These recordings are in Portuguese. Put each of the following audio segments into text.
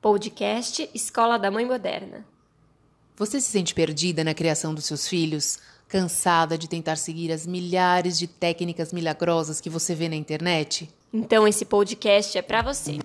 Podcast Escola da Mãe Moderna. Você se sente perdida na criação dos seus filhos? Cansada de tentar seguir as milhares de técnicas milagrosas que você vê na internet? Então esse podcast é para você.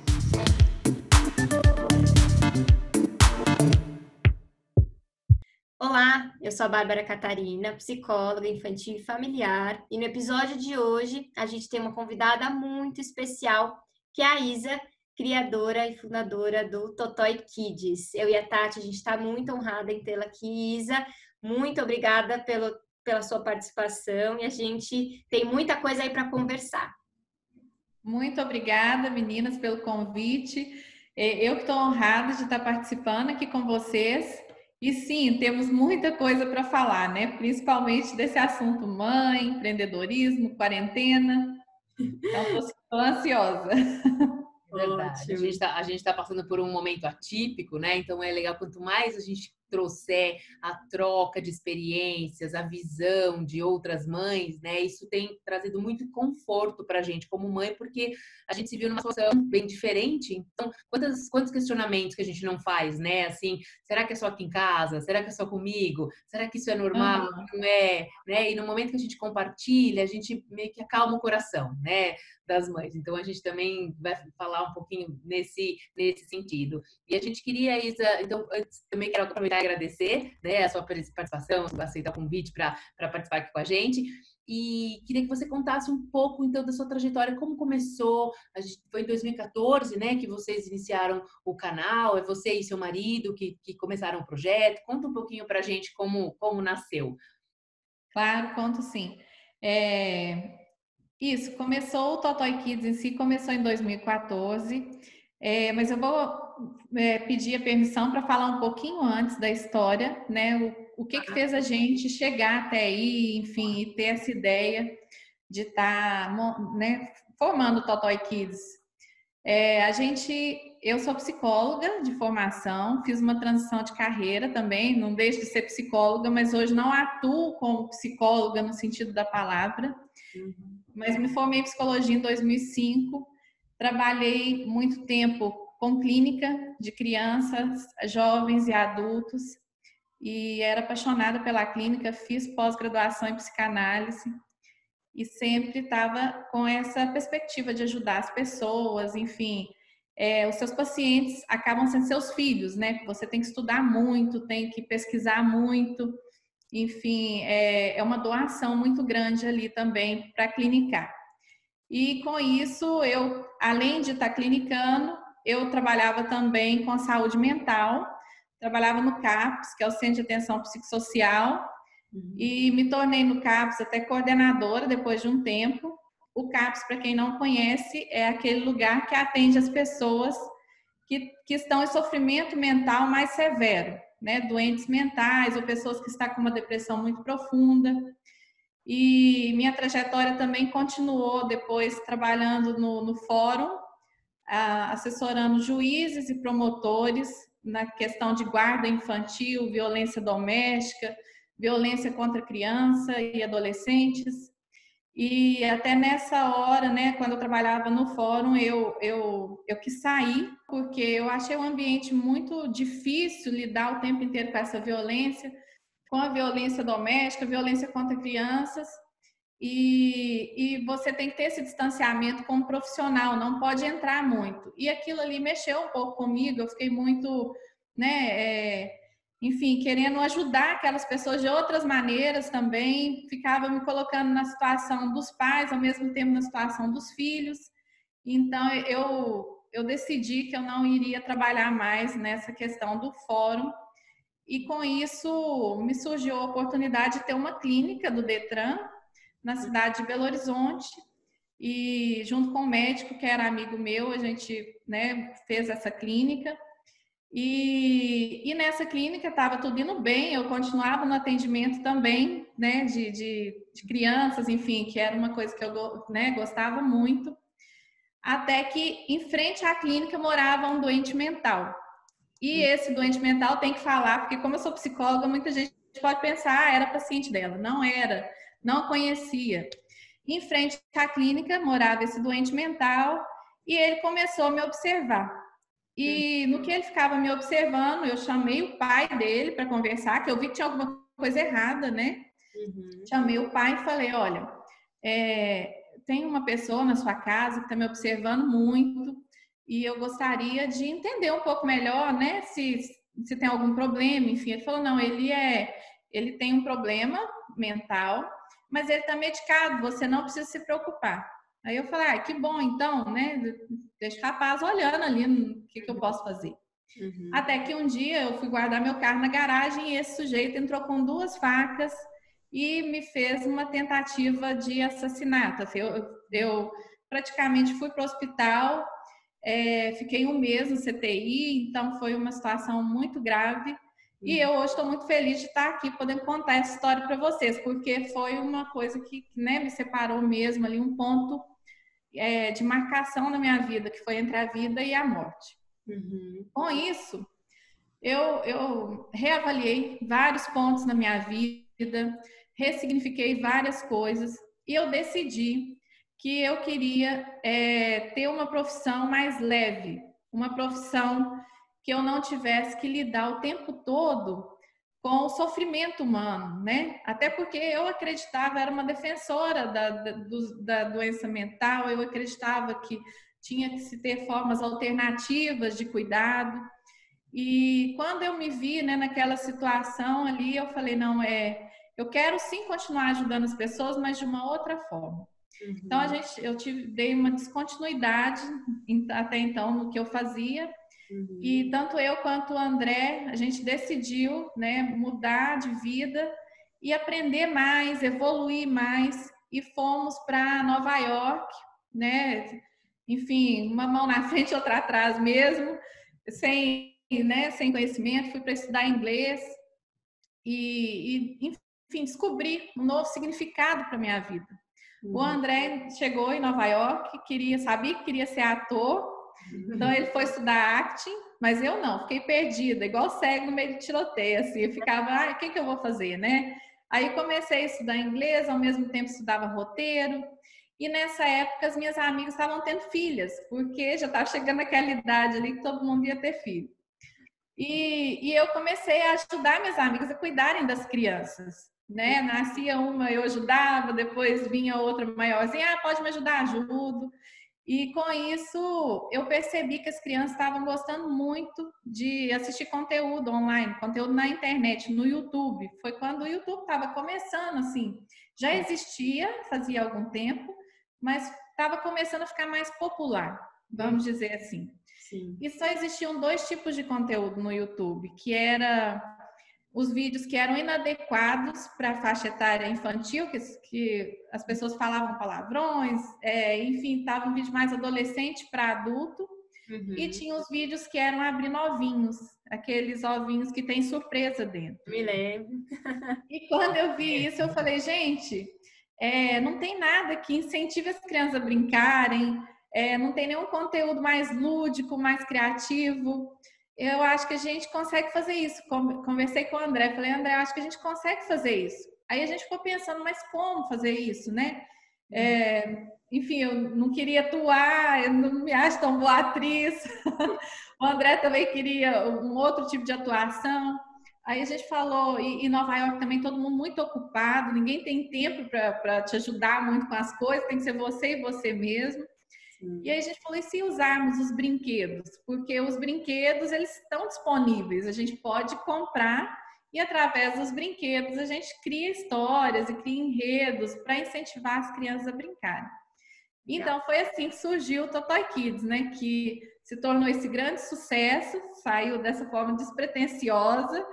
Olá, eu sou a Bárbara Catarina, psicóloga infantil e familiar, e no episódio de hoje a gente tem uma convidada muito especial, que é a Isa, criadora e fundadora do Totói Kids. Eu e a Tati, a gente está muito honrada em tê-la aqui. Isa, muito obrigada pelo, pela sua participação e a gente tem muita coisa aí para conversar. Muito obrigada, meninas, pelo convite. É, eu que estou honrada de estar participando aqui com vocês. E sim, temos muita coisa para falar, né? Principalmente desse assunto mãe, empreendedorismo, quarentena. Então, estou ansiosa. Verdade. A gente, tá, gente tá passando por um momento atípico, né? Então é legal quanto mais a gente trouxer a troca de experiências, a visão de outras mães, né? Isso tem trazido muito conforto para a gente como mãe, porque a gente se viu numa situação bem diferente. Então, quantos, quantos questionamentos que a gente não faz, né? Assim, será que é só aqui em casa? Será que é só comigo? Será que isso é normal? Não é? Né? E no momento que a gente compartilha, a gente meio que acalma o coração, né? Das mães. Então, a gente também vai falar um pouquinho nesse, nesse sentido. E a gente queria, Isa, então, antes, também quero aproveitar agradecer né, a sua participação, aceitar o convite para participar aqui com a gente. E queria que você contasse um pouco, então, da sua trajetória, como começou. Gente, foi em 2014, né, que vocês iniciaram o canal. É você e seu marido que, que começaram o projeto. Conta um pouquinho para a gente como, como nasceu. Claro, conto sim. É... Isso, começou o Totoy Kids em si, começou em 2014. É, mas eu vou é, pedir a permissão para falar um pouquinho antes da história, né? O, o que, que fez a gente chegar até aí, enfim, e ter essa ideia de estar tá, né, formando o Totoy Kids. É, a gente, eu sou psicóloga de formação, fiz uma transição de carreira também, não deixo de ser psicóloga, mas hoje não atuo como psicóloga no sentido da palavra. Uhum. Mas me formei em psicologia em 2005 Trabalhei muito tempo com clínica de crianças, jovens e adultos e era apaixonada pela clínica, fiz pós-graduação em psicanálise e sempre estava com essa perspectiva de ajudar as pessoas, enfim. É, os seus pacientes acabam sendo seus filhos, né? Você tem que estudar muito, tem que pesquisar muito, enfim, é, é uma doação muito grande ali também para clinicar. E com isso, eu, além de estar clinicando, eu trabalhava também com a saúde mental, trabalhava no CAPS, que é o Centro de Atenção Psicossocial, uhum. e me tornei no CAPS até coordenadora depois de um tempo. O CAPS, para quem não conhece, é aquele lugar que atende as pessoas que, que estão em sofrimento mental mais severo, né? Doentes mentais ou pessoas que estão com uma depressão muito profunda. E minha trajetória também continuou depois trabalhando no, no fórum, assessorando juízes e promotores na questão de guarda infantil, violência doméstica, violência contra criança e adolescentes. E até nessa hora, né, quando eu trabalhava no fórum, eu, eu, eu quis sair, porque eu achei o ambiente muito difícil lidar o tempo inteiro com essa violência com a violência doméstica, violência contra crianças, e, e você tem que ter esse distanciamento como profissional, não pode entrar muito. E aquilo ali mexeu um pouco comigo, eu fiquei muito, né, é, enfim, querendo ajudar aquelas pessoas de outras maneiras também, ficava me colocando na situação dos pais, ao mesmo tempo na situação dos filhos. Então, eu, eu decidi que eu não iria trabalhar mais nessa questão do fórum, e com isso me surgiu a oportunidade de ter uma clínica do Detran na cidade de Belo Horizonte. E junto com o médico que era amigo meu, a gente né, fez essa clínica. E, e nessa clínica estava tudo indo bem, eu continuava no atendimento também, né, de, de, de crianças, enfim, que era uma coisa que eu né, gostava muito. Até que em frente à clínica morava um doente mental. E esse doente mental tem que falar, porque como eu sou psicóloga, muita gente pode pensar, ah, era paciente dela. Não era, não conhecia. Em frente à clínica morava esse doente mental e ele começou a me observar. E no que ele ficava me observando, eu chamei o pai dele para conversar, que eu vi que tinha alguma coisa errada, né? Uhum. Chamei o pai e falei: olha, é, tem uma pessoa na sua casa que está me observando muito e eu gostaria de entender um pouco melhor, né? Se, se tem algum problema, enfim. Ele falou: não, ele é, ele tem um problema mental, mas ele está medicado, você não precisa se preocupar. Aí eu falei, ah, que bom, então, né? Deixa o rapaz olhando ali o que, que eu posso fazer. Uhum. Até que um dia eu fui guardar meu carro na garagem e esse sujeito entrou com duas facas e me fez uma tentativa de assassinato. Eu, eu praticamente fui para o hospital, é, fiquei um mês no CTI, então foi uma situação muito grave. E eu hoje estou muito feliz de estar aqui podendo contar essa história para vocês, porque foi uma coisa que né, me separou mesmo ali, um ponto é, de marcação na minha vida, que foi entre a vida e a morte. Uhum. Com isso, eu, eu reavaliei vários pontos na minha vida, ressignifiquei várias coisas e eu decidi que eu queria é, ter uma profissão mais leve, uma profissão que eu não tivesse que lidar o tempo todo com o sofrimento humano, né? Até porque eu acreditava, era uma defensora da, da, da doença mental, eu acreditava que tinha que se ter formas alternativas de cuidado. E quando eu me vi né, naquela situação ali, eu falei, não, é, eu quero sim continuar ajudando as pessoas, mas de uma outra forma. Uhum. Então a gente, eu tive, dei uma descontinuidade até então no que eu fazia Uhum. E tanto eu quanto o André, a gente decidiu né, mudar de vida e aprender mais, evoluir mais. E fomos para Nova York, né? Enfim, uma mão na frente, outra atrás mesmo, sem, né, sem conhecimento. Fui para estudar inglês e, e, enfim, descobri um novo significado para minha vida. O André chegou em Nova York, queria, sabia que queria ser ator, então ele foi estudar acting, mas eu não, fiquei perdida, igual cego no meio de tiroteio, assim, eu ficava, ah, o que, que eu vou fazer, né? Aí comecei a estudar inglês, ao mesmo tempo estudava roteiro, e nessa época as minhas amigas estavam tendo filhas, porque já estava chegando aquela idade ali que todo mundo ia ter filho. E, e eu comecei a ajudar minhas amigas a cuidarem das crianças, né? Nascia uma, eu ajudava, depois vinha outra maiorzinha, ah, pode me ajudar, ajudo. E com isso, eu percebi que as crianças estavam gostando muito de assistir conteúdo online, conteúdo na internet, no YouTube. Foi quando o YouTube estava começando, assim. Já existia, fazia algum tempo, mas estava começando a ficar mais popular, vamos dizer assim. Sim. E só existiam dois tipos de conteúdo no YouTube, que era os vídeos que eram inadequados para a faixa etária infantil, que, que as pessoas falavam palavrões, é, enfim, estava um vídeo mais adolescente para adulto. Uhum. E tinha os vídeos que eram abrindo ovinhos, aqueles ovinhos que tem surpresa dentro. Me lembro. E quando eu vi isso, eu falei, gente, é, não tem nada que incentive as crianças a brincarem, é, não tem nenhum conteúdo mais lúdico, mais criativo eu acho que a gente consegue fazer isso. Conversei com o André, falei, André, acho que a gente consegue fazer isso. Aí a gente ficou pensando, mas como fazer isso, né? É, enfim, eu não queria atuar, eu não me acho tão boa atriz. o André também queria um outro tipo de atuação. Aí a gente falou, e, Nova York também todo mundo muito ocupado, ninguém tem tempo para te ajudar muito com as coisas, tem que ser você e você mesmo. E aí a gente falou, e se usarmos os brinquedos? Porque os brinquedos, eles estão disponíveis, a gente pode comprar e através dos brinquedos a gente cria histórias e cria enredos para incentivar as crianças a brincarem. Então foi assim que surgiu o Totoy Kids, né? Que se tornou esse grande sucesso, saiu dessa forma despretensiosa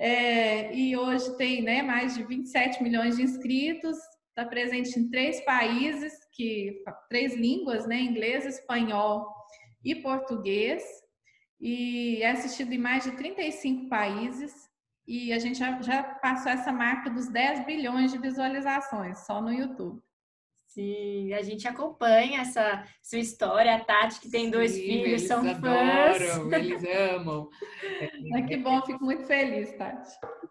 é, e hoje tem né, mais de 27 milhões de inscritos, está presente em três países, que três línguas, né? Inglês, espanhol e português. E é assistido em mais de 35 países. E a gente já, já passou essa marca dos 10 bilhões de visualizações só no YouTube. Sim, a gente acompanha essa sua história, a Tati, que tem Sim, dois filhos, são adoram, fãs. Eles amam. É, que bom, fico muito feliz, Tati.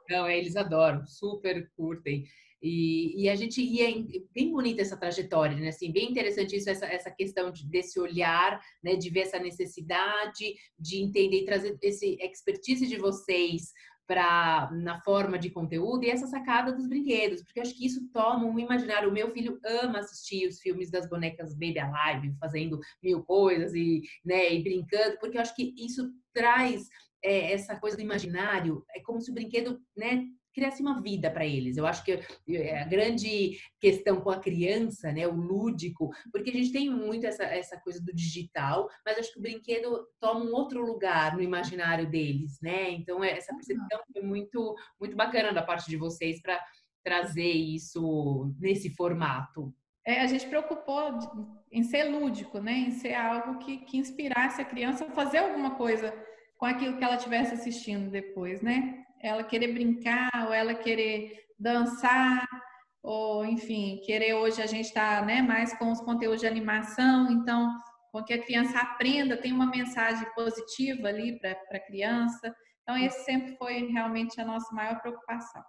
Não, é, eles adoram, super curtem. E, e, a gente é bem bonita essa trajetória, né? Assim, bem interessante isso, essa, essa questão de, desse olhar, né? De ver essa necessidade, de entender e trazer esse expertise de vocês para na forma de conteúdo e essa sacada dos brinquedos, porque acho que isso toma um imaginário. O meu filho ama assistir os filmes das bonecas Baby Alive, fazendo mil coisas e, né, e brincando, porque eu acho que isso traz é, essa coisa do imaginário. É como se o brinquedo, né, criasse uma vida para eles. Eu acho que é a grande questão com a criança, né, o lúdico, porque a gente tem muito essa, essa coisa do digital, mas acho que o brinquedo toma um outro lugar no imaginário deles, né? Então é, essa percepção foi muito muito bacana da parte de vocês para trazer isso nesse formato. É, a gente preocupou em ser lúdico, né? Em ser algo que, que inspirasse a criança a fazer alguma coisa com aquilo que ela estivesse assistindo depois, né? Ela querer brincar, ou ela querer dançar, ou enfim, querer hoje a gente está né, mais com os conteúdos de animação, então com que a criança aprenda, tem uma mensagem positiva ali para a criança. Então, esse sempre foi realmente a nossa maior preocupação.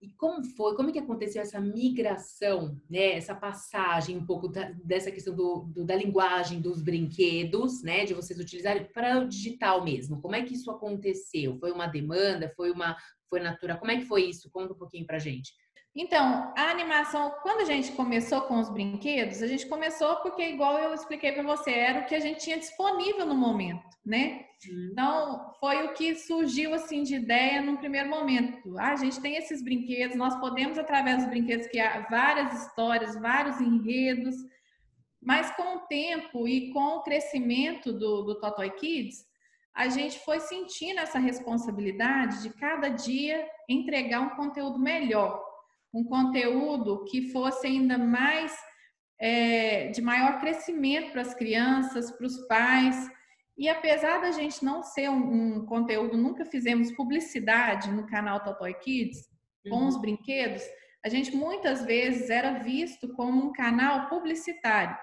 E como foi, como é que aconteceu essa migração, né? Essa passagem um pouco da, dessa questão do, do, da linguagem dos brinquedos, né? De vocês utilizarem para o digital mesmo. Como é que isso aconteceu? Foi uma demanda? Foi uma foi natural? Como é que foi isso? Conta um pouquinho para gente. Então, a animação, quando a gente começou com os brinquedos, a gente começou porque, igual eu expliquei para você, era o que a gente tinha disponível no momento, né? Uhum. Então, foi o que surgiu assim de ideia num primeiro momento. Ah, a gente tem esses brinquedos, nós podemos, através dos brinquedos, criar várias histórias, vários enredos, mas com o tempo e com o crescimento do, do Totoy Kids, a gente foi sentindo essa responsabilidade de cada dia entregar um conteúdo melhor um conteúdo que fosse ainda mais é, de maior crescimento para as crianças, para os pais. E apesar da gente não ser um, um, conteúdo, nunca fizemos publicidade no canal Totoy Kids com uhum. os brinquedos, a gente muitas vezes era visto como um canal publicitário.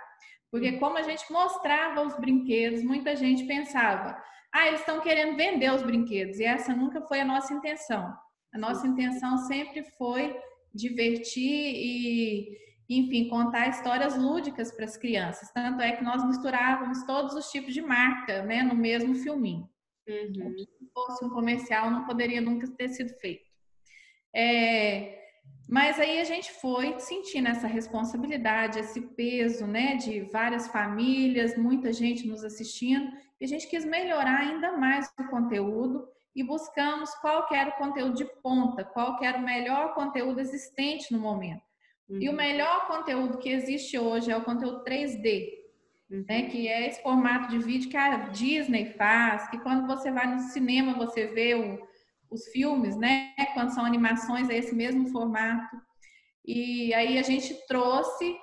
Porque uhum. como a gente mostrava os brinquedos, muita gente pensava, ah, eles estão querendo vender os brinquedos. E essa nunca foi a nossa intenção. A nossa intenção sempre foi divertir e, enfim, contar histórias lúdicas para as crianças. Tanto é que nós misturávamos todos os tipos de marca, né, no mesmo filminho. Uhum. Se fosse um comercial, não poderia nunca ter sido feito. É, mas aí a gente foi sentindo essa responsabilidade, esse peso, né, de várias famílias, muita gente nos assistindo, e a gente quis melhorar ainda mais o conteúdo e buscamos qual era o conteúdo de ponta, qual era o melhor conteúdo existente no momento. Uhum. E o uhum. melhor conteúdo que existe hoje é o conteúdo 3D, uhum. né, que é esse formato de vídeo que a Disney faz, que quando você vai no cinema você vê o, os filmes, né, quando são animações é esse mesmo formato. E aí a gente trouxe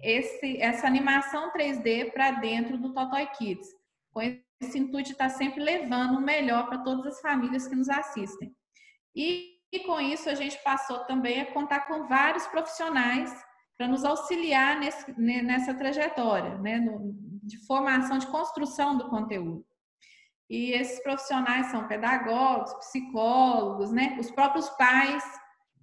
esse, essa animação 3D para dentro do Totoy Kids, com esse intuito de estar sempre levando o melhor para todas as famílias que nos assistem. E, e, com isso a gente passou também a contar com vários profissionais para nos auxiliar nesse, nessa trajetória, né, no, de formação, de construção do conteúdo. E esses profissionais são pedagogos, psicólogos, né, os próprios pais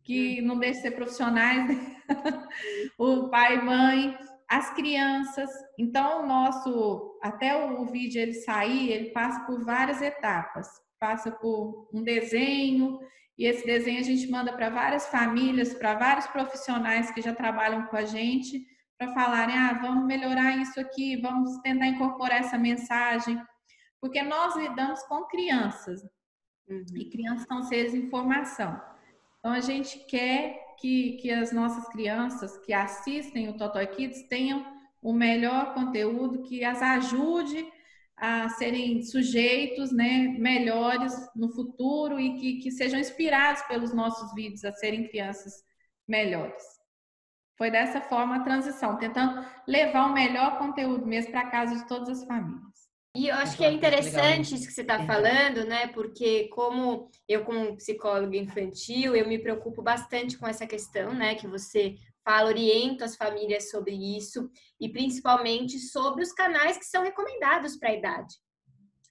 que não deixam de ser profissionais, né? o pai e mãe, as crianças. Então, o nosso, até o vídeo ele sair, ele passa por várias etapas. Passa por um desenho, e esse desenho a gente manda para várias famílias, para vários profissionais que já trabalham com a gente, para falarem: ah, vamos melhorar isso aqui, vamos tentar incorporar essa mensagem. Porque nós lidamos com crianças, uhum. e crianças são seres em formação. Então, a gente quer que, que as nossas crianças que assistem o Totoy Kids tenham o melhor conteúdo que as ajude a serem sujeitos né, melhores no futuro e que, que sejam inspirados pelos nossos vídeos a serem crianças melhores. Foi dessa forma a transição, tentando levar o melhor conteúdo mesmo para casa de todas as famílias. E eu acho que é interessante isso que você está falando, né? Porque como eu, como psicóloga infantil, eu me preocupo bastante com essa questão, né? Que você fala, oriento as famílias sobre isso e principalmente sobre os canais que são recomendados para a idade.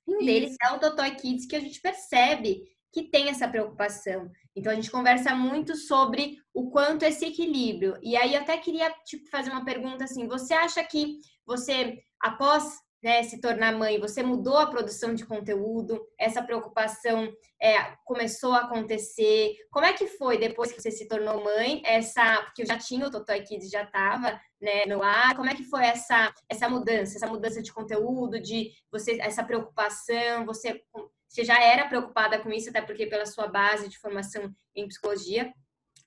Um deles é o Totoy Kids, que a gente percebe que tem essa preocupação. Então a gente conversa muito sobre o quanto esse equilíbrio. E aí eu até queria tipo, fazer uma pergunta assim: você acha que você, após né, se tornar mãe, você mudou a produção de conteúdo, essa preocupação é, começou a acontecer. Como é que foi depois que você se tornou mãe? Essa, porque já tinha o Totoy Kids, já estava né, no ar. Como é que foi essa essa mudança, essa mudança de conteúdo, de você essa preocupação? Você você já era preocupada com isso, até porque pela sua base de formação em psicologia,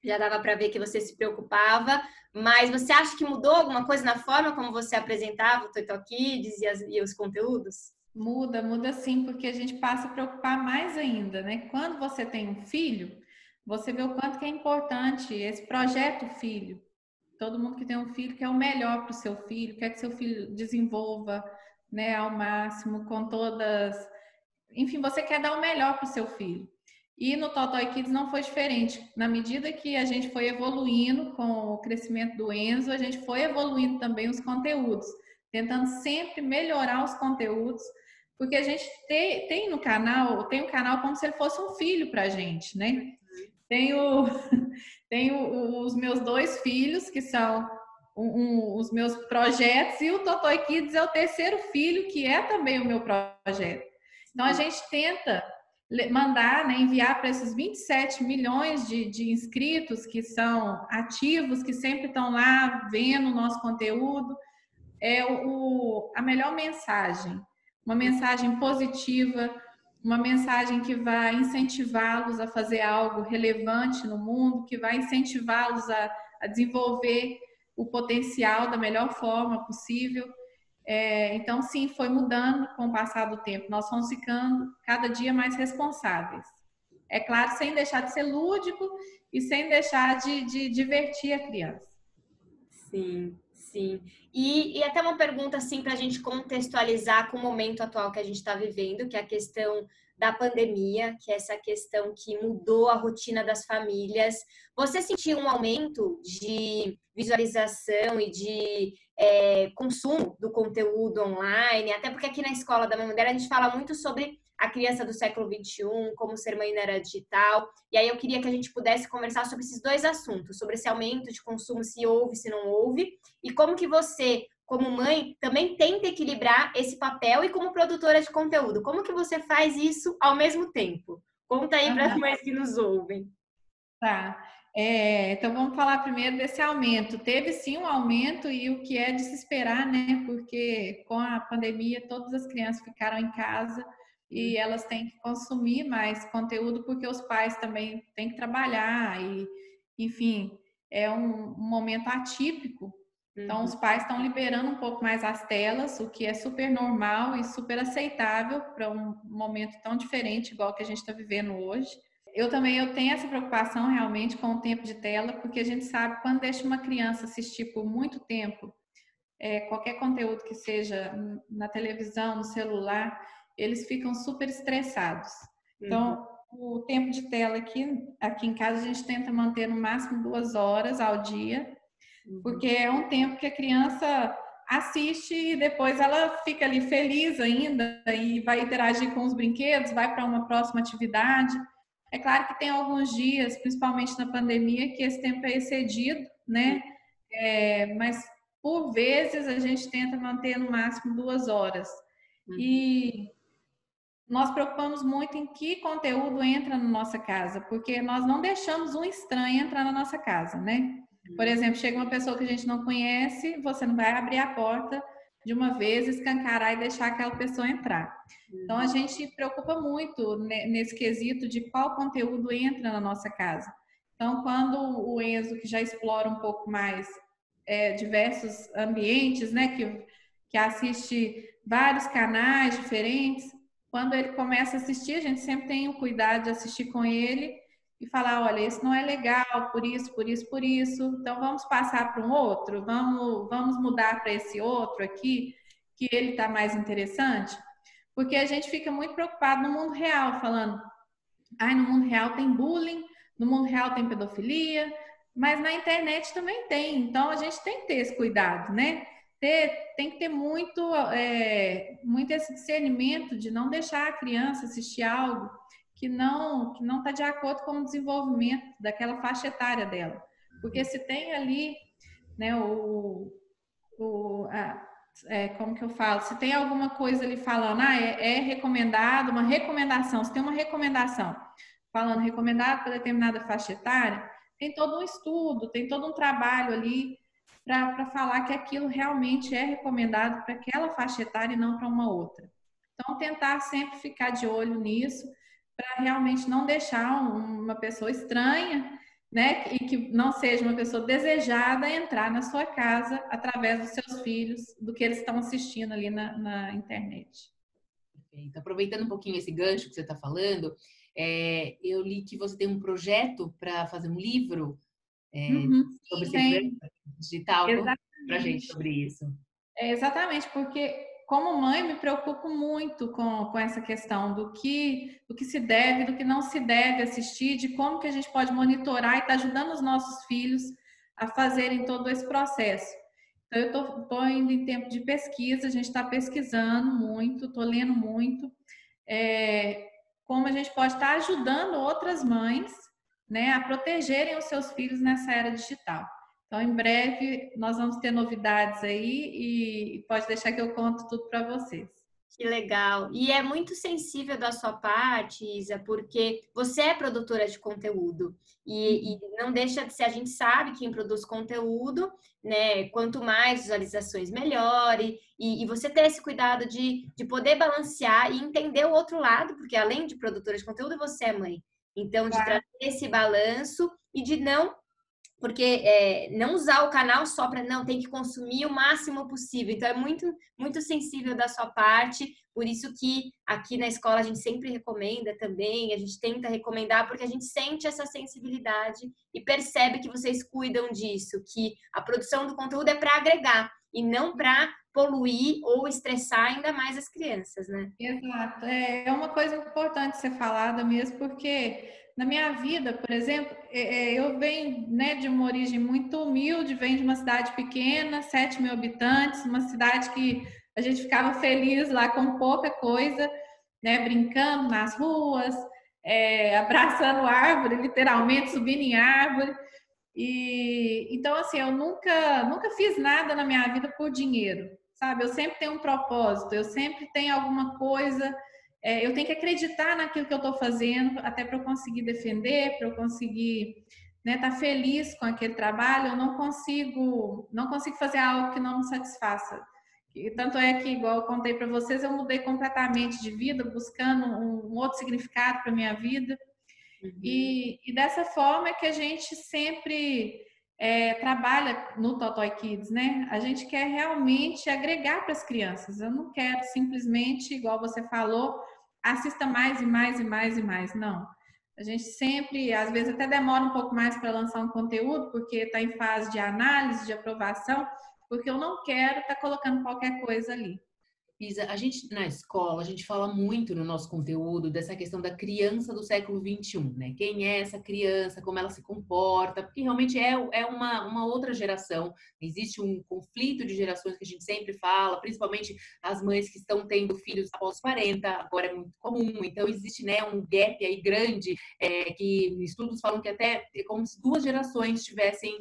já dava para ver que você se preocupava, mas você acha que mudou alguma coisa na forma como você apresentava o Toito Kids e, as, e os conteúdos? Muda, muda sim, porque a gente passa a preocupar mais ainda, né? Quando você tem um filho, você vê o quanto que é importante esse projeto filho. Todo mundo que tem um filho quer o melhor para o seu filho, quer que seu filho desenvolva né, ao máximo, com todas. Enfim, você quer dar o melhor para o seu filho. E no Totoy Kids não foi diferente. Na medida que a gente foi evoluindo com o crescimento do Enzo, a gente foi evoluindo também os conteúdos, tentando sempre melhorar os conteúdos, porque a gente tem, tem no canal, tem o canal como se ele fosse um filho para a gente, né? Tenho, tenho os meus dois filhos, que são um, um, os meus projetos, e o Totoy Kids é o terceiro filho, que é também o meu projeto. Então a gente tenta mandar, né, enviar para esses 27 milhões de, de inscritos que são ativos, que sempre estão lá vendo o nosso conteúdo, é o, a melhor mensagem, uma mensagem positiva, uma mensagem que vai incentivá-los a fazer algo relevante no mundo, que vai incentivá-los a, a desenvolver o potencial da melhor forma possível. É, então, sim, foi mudando com o passar do tempo. Nós fomos ficando cada dia mais responsáveis. É claro, sem deixar de ser lúdico e sem deixar de, de divertir a criança. Sim, sim. E, e até uma pergunta assim para a gente contextualizar com o momento atual que a gente está vivendo, que é a questão da pandemia, que é essa questão que mudou a rotina das famílias. Você sentiu um aumento de visualização e de é, consumo do conteúdo online, até porque aqui na escola da Mãe Mulher a gente fala muito sobre a criança do século XXI, como ser mãe na era digital. E aí eu queria que a gente pudesse conversar sobre esses dois assuntos, sobre esse aumento de consumo, se houve, se não houve, e como que você, como mãe, também tenta equilibrar esse papel e como produtora de conteúdo. Como que você faz isso ao mesmo tempo? Conta aí para as mães que nos ouvem. Tá. É, então vamos falar primeiro desse aumento. Teve sim um aumento e o que é de se esperar, né? Porque com a pandemia todas as crianças ficaram em casa e uhum. elas têm que consumir mais conteúdo porque os pais também têm que trabalhar e, enfim, é um, um momento atípico. Então os uhum. pais estão liberando um pouco mais as telas, o que é super normal e super aceitável para um momento tão diferente igual que a gente está vivendo hoje. Eu também eu tenho essa preocupação realmente com o tempo de tela, porque a gente sabe quando deixa uma criança assistir por muito tempo é, qualquer conteúdo que seja na televisão, no celular, eles ficam super estressados. Então, uhum. o tempo de tela aqui, aqui em casa a gente tenta manter no máximo duas horas ao dia, uhum. porque é um tempo que a criança assiste e depois ela fica ali feliz ainda e vai interagir com os brinquedos, vai para uma próxima atividade. É claro que tem alguns dias, principalmente na pandemia, que esse tempo é excedido, né? É, mas por vezes a gente tenta manter no máximo duas horas. Uhum. E nós preocupamos muito em que conteúdo entra na nossa casa, porque nós não deixamos um estranho entrar na nossa casa, né? Por uhum. exemplo, chega uma pessoa que a gente não conhece, você não vai abrir a porta de uma vez, escancarar e deixar aquela pessoa entrar. Então, a uhum. gente preocupa muito nesse quesito de qual conteúdo entra na nossa casa. Então, quando o Enzo, que já explora um pouco mais é, diversos ambientes, né, que, que assiste vários canais diferentes, quando ele começa a assistir, a gente sempre tem o cuidado de assistir com ele e falar, olha, esse não é legal, por isso, por isso, por isso. Então vamos passar para um outro, vamos, vamos mudar para esse outro aqui, que ele está mais interessante. Porque a gente fica muito preocupado no mundo real, falando, ai, no mundo real tem bullying, no mundo real tem pedofilia, mas na internet também tem. Então a gente tem que ter esse cuidado, né? Ter, tem que ter muito, é, muito esse discernimento de não deixar a criança assistir algo que não que não está de acordo com o desenvolvimento daquela faixa etária dela. Porque se tem ali, né, o, o a, é, como que eu falo, se tem alguma coisa ali falando, ah, é, é recomendado, uma recomendação, se tem uma recomendação falando recomendado para determinada faixa etária, tem todo um estudo, tem todo um trabalho ali para falar que aquilo realmente é recomendado para aquela faixa etária e não para uma outra. Então, tentar sempre ficar de olho nisso, para realmente não deixar uma pessoa estranha, né, e que não seja uma pessoa desejada entrar na sua casa através dos seus filhos, do que eles estão assistindo ali na, na internet. Perfeito. Aproveitando um pouquinho esse gancho que você está falando, é, eu li que você tem um projeto para fazer um livro é, uhum, sobre segurança digital. Para gente sobre isso. É, exatamente, porque como mãe, me preocupo muito com, com essa questão do que, do que se deve, do que não se deve assistir, de como que a gente pode monitorar e estar tá ajudando os nossos filhos a fazerem todo esse processo. Então, eu estou indo em tempo de pesquisa, a gente está pesquisando muito, estou lendo muito, é, como a gente pode estar tá ajudando outras mães né, a protegerem os seus filhos nessa era digital. Então, em breve, nós vamos ter novidades aí e pode deixar que eu conto tudo para vocês. Que legal. E é muito sensível da sua parte, Isa, porque você é produtora de conteúdo. E, e, não deixa de ser, a gente sabe quem produz conteúdo, né? Quanto mais visualizações, melhor. E, e, você ter esse cuidado de, de poder balancear e entender o outro lado, porque além de produtora de conteúdo, você é mãe. Então, de trazer esse balanço e de não porque é, não usar o canal só para não tem que consumir o máximo possível. Então é muito muito sensível da sua parte, por isso que aqui na escola a gente sempre recomenda também, a gente tenta recomendar porque a gente sente essa sensibilidade e percebe que vocês cuidam disso, que a produção do conteúdo é para agregar e não para poluir ou estressar ainda mais as crianças, né? Exato. É, é uma coisa importante ser falada mesmo, porque na minha vida, por exemplo, é, é, eu venho né, de uma origem muito humilde, venho de uma cidade pequena, 7 mil habitantes, uma cidade que a gente ficava feliz lá com pouca coisa, né, brincando nas ruas, é, abraçando árvore, literalmente subindo em árvore. E então assim, eu nunca nunca fiz nada na minha vida por dinheiro, sabe? Eu sempre tenho um propósito, eu sempre tenho alguma coisa é, eu tenho que acreditar naquilo que eu estou fazendo, até para eu conseguir defender, para eu conseguir estar né, tá feliz com aquele trabalho. Eu não consigo, não consigo fazer algo que não me satisfaça. E tanto é que, igual eu contei para vocês, eu mudei completamente de vida, buscando um, um outro significado para minha vida. Uhum. E, e, dessa forma é que a gente sempre é, trabalha no Totoy Kids, né? A gente quer realmente agregar para as crianças. Eu não quero simplesmente, igual você falou, assista mais e mais e mais e mais. Não. A gente sempre, às vezes até demora um pouco mais para lançar um conteúdo, porque está em fase de análise, de aprovação, porque eu não quero estar tá colocando qualquer coisa ali. Isa, a gente na escola, a gente fala muito no nosso conteúdo dessa questão da criança do século XXI, né? Quem é essa criança, como ela se comporta, porque realmente é, é uma, uma outra geração. Existe um conflito de gerações que a gente sempre fala, principalmente as mães que estão tendo filhos após 40, agora é muito comum. Então, existe né, um gap aí grande, é, que estudos falam que até é como se duas gerações tivessem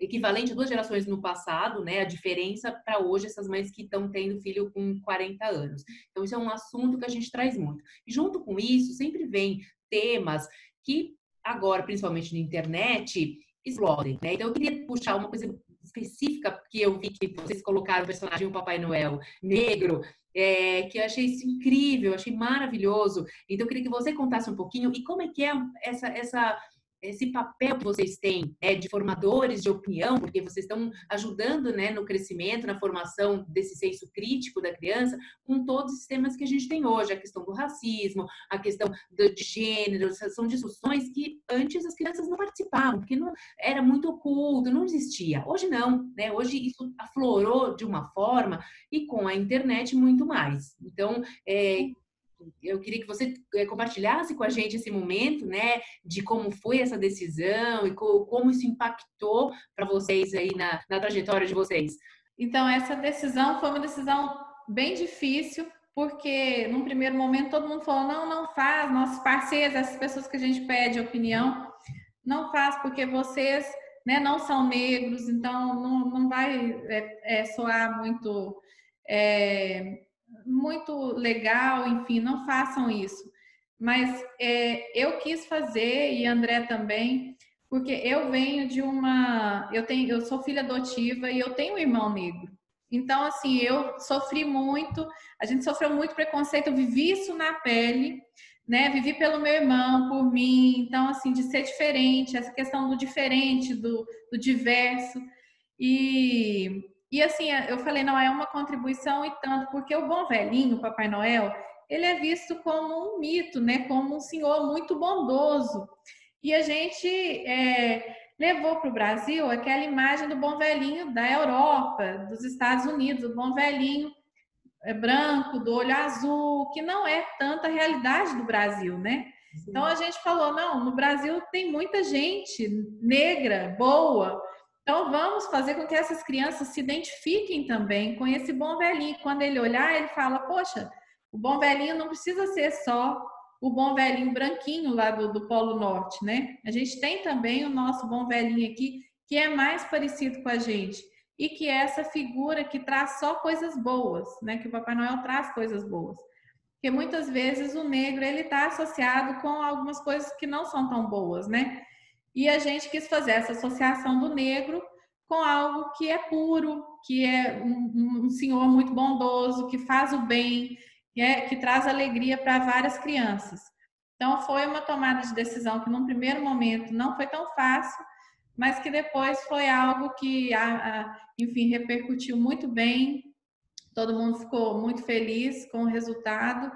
equivalente a duas gerações no passado, né? A diferença para hoje, essas mães que estão tendo filho com 40 anos. Então, isso é um assunto que a gente traz muito. E junto com isso, sempre vem temas que agora, principalmente na internet, explodem, né? Então, eu queria puxar uma coisa específica, que eu vi que vocês colocaram o personagem o Papai Noel negro, é, que eu achei isso incrível, achei maravilhoso. Então, eu queria que você contasse um pouquinho e como é que é essa, essa esse papel que vocês têm é, de formadores de opinião, porque vocês estão ajudando né, no crescimento, na formação desse senso crítico da criança, com todos os temas que a gente tem hoje, a questão do racismo, a questão do, de gênero, são discussões que antes as crianças não participavam, porque não, era muito oculto, não existia. Hoje não, né? Hoje isso aflorou de uma forma e com a internet muito mais. Então, é, eu queria que você eh, compartilhasse com a gente esse momento, né, de como foi essa decisão e como isso impactou para vocês aí na, na trajetória de vocês. Então, essa decisão foi uma decisão bem difícil, porque num primeiro momento todo mundo falou: não, não faz, nossos parceiros, essas pessoas que a gente pede opinião, não faz, porque vocês né, não são negros, então não, não vai é, é, soar muito, é, muito legal, enfim, não façam isso. Mas é, eu quis fazer, e André também, porque eu venho de uma. Eu, tenho, eu sou filha adotiva e eu tenho um irmão negro. Então, assim, eu sofri muito, a gente sofreu muito preconceito, eu vivi isso na pele, né? Vivi pelo meu irmão, por mim, então, assim, de ser diferente, essa questão do diferente, do, do diverso. E, e, assim, eu falei, não, é uma contribuição e tanto, porque o bom velhinho, o Papai Noel, ele é visto como um mito, né? Como um senhor muito bondoso. E a gente é, levou para o Brasil aquela imagem do bom velhinho da Europa, dos Estados Unidos, o bom velhinho é, branco, do olho azul, que não é tanta realidade do Brasil, né? Sim. Então a gente falou: não, no Brasil tem muita gente negra, boa. Então vamos fazer com que essas crianças se identifiquem também com esse bom velhinho. Quando ele olhar, ele fala: poxa, o bom velhinho não precisa ser só o bom velhinho branquinho lá do, do Polo Norte, né? A gente tem também o nosso bom velhinho aqui, que é mais parecido com a gente e que é essa figura que traz só coisas boas, né? Que o Papai Noel traz coisas boas. Porque muitas vezes o negro ele está associado com algumas coisas que não são tão boas, né? E a gente quis fazer essa associação do negro com algo que é puro, que é um, um senhor muito bondoso, que faz o bem, que, é, que traz alegria para várias crianças. Então, foi uma tomada de decisão que, num primeiro momento, não foi tão fácil, mas que depois foi algo que, enfim, repercutiu muito bem. Todo mundo ficou muito feliz com o resultado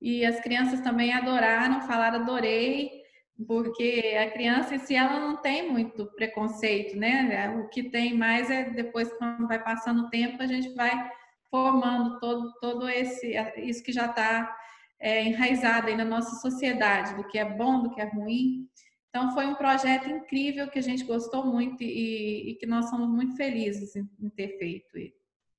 e as crianças também adoraram, falaram adorei, porque a criança si ela não tem muito preconceito, né? O que tem mais é depois quando vai passando o tempo a gente vai formando todo, todo esse isso que já está é, enraizado aí na nossa sociedade, do que é bom, do que é ruim. Então foi um projeto incrível que a gente gostou muito e, e que nós somos muito felizes em, em ter feito ele.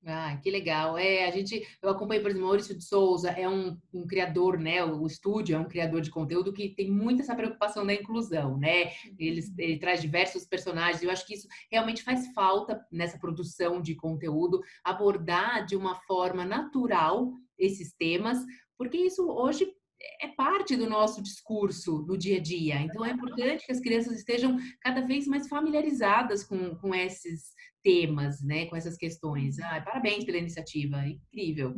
Ah, que legal. É, a gente, eu acompanho, por exemplo, Maurício de Souza, é um, um, criador, né? O estúdio é um criador de conteúdo que tem muito essa preocupação da inclusão, né? Ele, uhum. ele traz diversos personagens. Eu acho que isso realmente faz falta nessa produção de conteúdo, abordar de uma forma natural esses temas, porque isso hoje é parte do nosso discurso no dia a dia. Então, é importante que as crianças estejam cada vez mais familiarizadas com, com esses temas, né, com essas questões. Ah, parabéns pela iniciativa, incrível.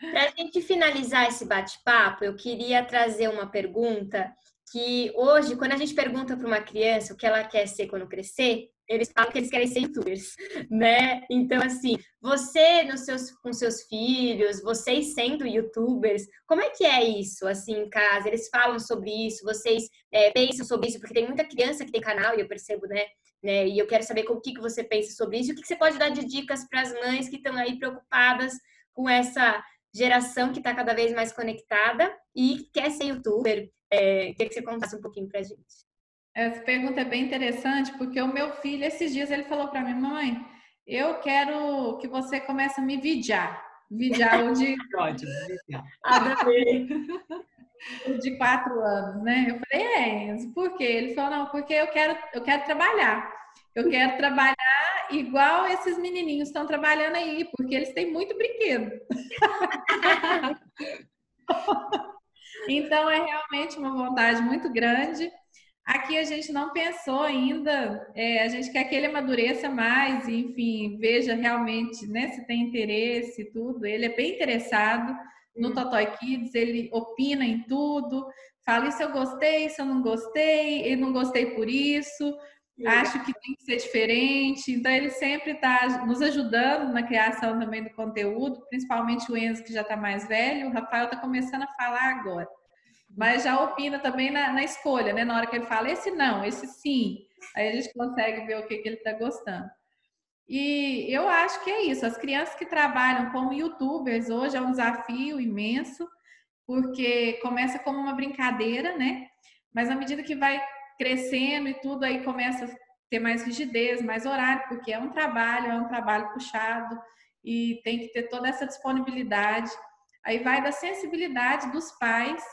Para a gente finalizar esse bate-papo, eu queria trazer uma pergunta que hoje, quando a gente pergunta para uma criança o que ela quer ser quando crescer, eles falam que eles querem ser youtubers, né? Então, assim, você nos seus, com seus filhos, vocês sendo youtubers, como é que é isso, assim, em casa? Eles falam sobre isso, vocês é, pensam sobre isso? Porque tem muita criança que tem canal, e eu percebo, né? né? E eu quero saber o que, que você pensa sobre isso, o que, que você pode dar de dicas para as mães que estão aí preocupadas com essa geração que está cada vez mais conectada e quer ser youtuber. É, queria que você contasse um pouquinho para a gente. Essa pergunta é bem interessante, porque o meu filho, esses dias, ele falou para mim, mãe, eu quero que você comece a me vidiar. Vidiar o de... Pode, Adorei. o de quatro anos, né? Eu falei, é, por quê? Ele falou, não, porque eu quero, eu quero trabalhar. Eu quero trabalhar igual esses menininhos estão trabalhando aí, porque eles têm muito brinquedo. então, é realmente uma vontade muito grande. Aqui a gente não pensou ainda, é, a gente quer que ele amadureça mais, e, enfim, veja realmente né, se tem interesse e tudo. Ele é bem interessado no hum. Totoy Kids, ele opina em tudo, fala isso eu gostei, isso eu não gostei, eu não gostei por isso, acho que tem que ser diferente. Então, ele sempre está nos ajudando na criação também do conteúdo, principalmente o Enzo, que já está mais velho, o Rafael está começando a falar agora. Mas já opina também na, na, escolha, né? Na hora que ele fala, esse não, esse sim. Aí a gente consegue ver o que, que ele está gostando. E eu acho que é isso. As crianças que trabalham como youtubers hoje é um desafio imenso, porque começa como uma brincadeira, né? Mas à medida que vai crescendo e tudo, aí começa a ter mais rigidez, mais horário, porque é um trabalho, é um trabalho puxado e tem que ter toda essa disponibilidade. Aí vai da sensibilidade dos pais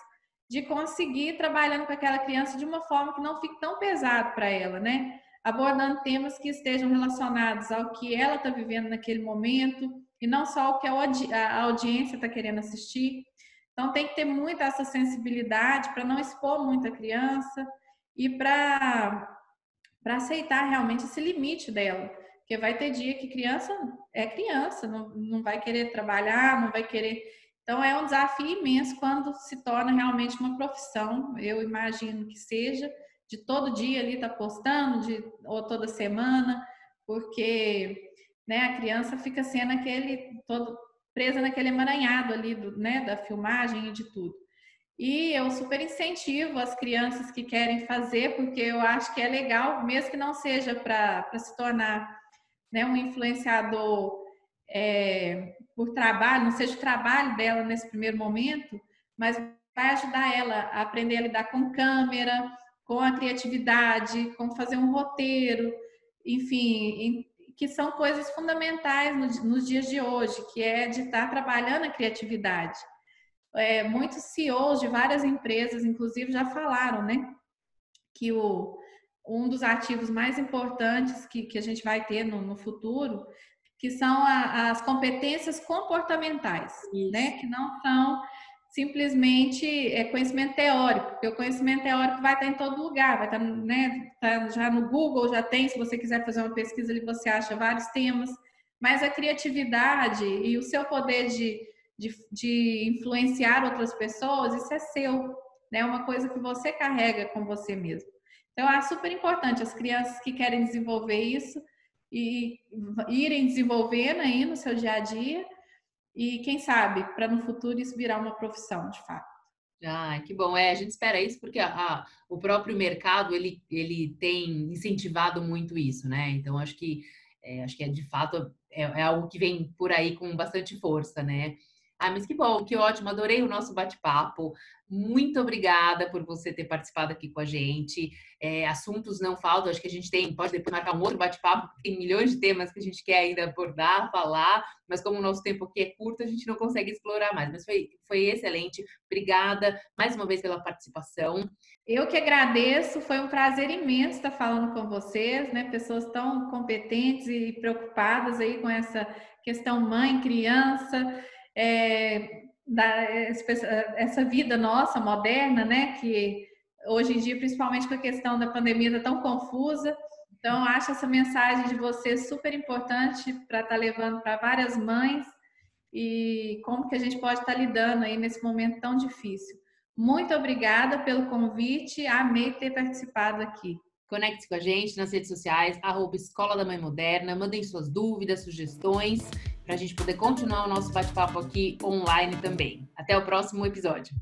de conseguir trabalhando com aquela criança de uma forma que não fique tão pesado para ela, né? abordando temas que estejam relacionados ao que ela está vivendo naquele momento e não só o que a audiência está querendo assistir. Então, tem que ter muita essa sensibilidade para não expor muito a criança e para aceitar realmente esse limite dela. Porque vai ter dia que criança é criança, não, não vai querer trabalhar, não vai querer. Então, é um desafio imenso quando se torna realmente uma profissão, eu imagino que seja de todo dia ali tá postando, de, ou toda semana, porque né, a criança fica sendo aquele todo presa naquele emaranhado ali do, né, da filmagem e de tudo. E eu super incentivo as crianças que querem fazer, porque eu acho que é legal, mesmo que não seja para se tornar né, um influenciador é, por trabalho, não seja o trabalho dela nesse primeiro momento, mas vai ajudar ela a aprender a lidar com câmera, com a criatividade, com fazer um roteiro, enfim, que são coisas fundamentais nos dias de hoje, que é de estar trabalhando a criatividade. É, muitos CEOs de várias empresas, inclusive, já falaram, né, que o, um dos ativos mais importantes que, que a gente vai ter no, no futuro, que são a, as competências comportamentais, Isso. né, que não são simplesmente é conhecimento teórico, porque o conhecimento teórico vai estar em todo lugar, vai estar né, tá já no Google, já tem, se você quiser fazer uma pesquisa ali, você acha vários temas, mas a criatividade e o seu poder de, de, de influenciar outras pessoas, isso é seu, né? É uma coisa que você carrega com você mesmo. Então, é super importante as crianças que querem desenvolver isso e irem desenvolvendo aí no seu dia a dia, e quem sabe, para no futuro isso virar uma profissão, de fato. Ah, que bom. É, a gente espera isso porque a, a, o próprio mercado ele, ele tem incentivado muito isso, né? Então acho que é, acho que é de fato é, é, algo que vem por aí com bastante força, né? Ah, mas que bom, que ótimo, adorei o nosso bate-papo. Muito obrigada por você ter participado aqui com a gente. É, assuntos não faltam, acho que a gente tem, pode depois marcar um outro bate-papo, porque tem milhões de temas que a gente quer ainda abordar, falar, mas como o nosso tempo aqui é curto, a gente não consegue explorar mais. Mas foi, foi excelente. Obrigada mais uma vez pela participação. Eu que agradeço, foi um prazer imenso estar falando com vocês, né? Pessoas tão competentes e preocupadas aí com essa questão mãe, criança é, da, essa vida nossa moderna, né? Que hoje em dia, principalmente com a questão da pandemia, está tão confusa. Então, acho essa mensagem de vocês super importante para estar tá levando para várias mães e como que a gente pode estar tá lidando aí nesse momento tão difícil. Muito obrigada pelo convite, amei ter participado aqui. Conecte-se com a gente nas redes sociais, arroba Escola da Mãe Moderna, mandem suas dúvidas, sugestões para a gente poder continuar o nosso bate-papo aqui online também. Até o próximo episódio.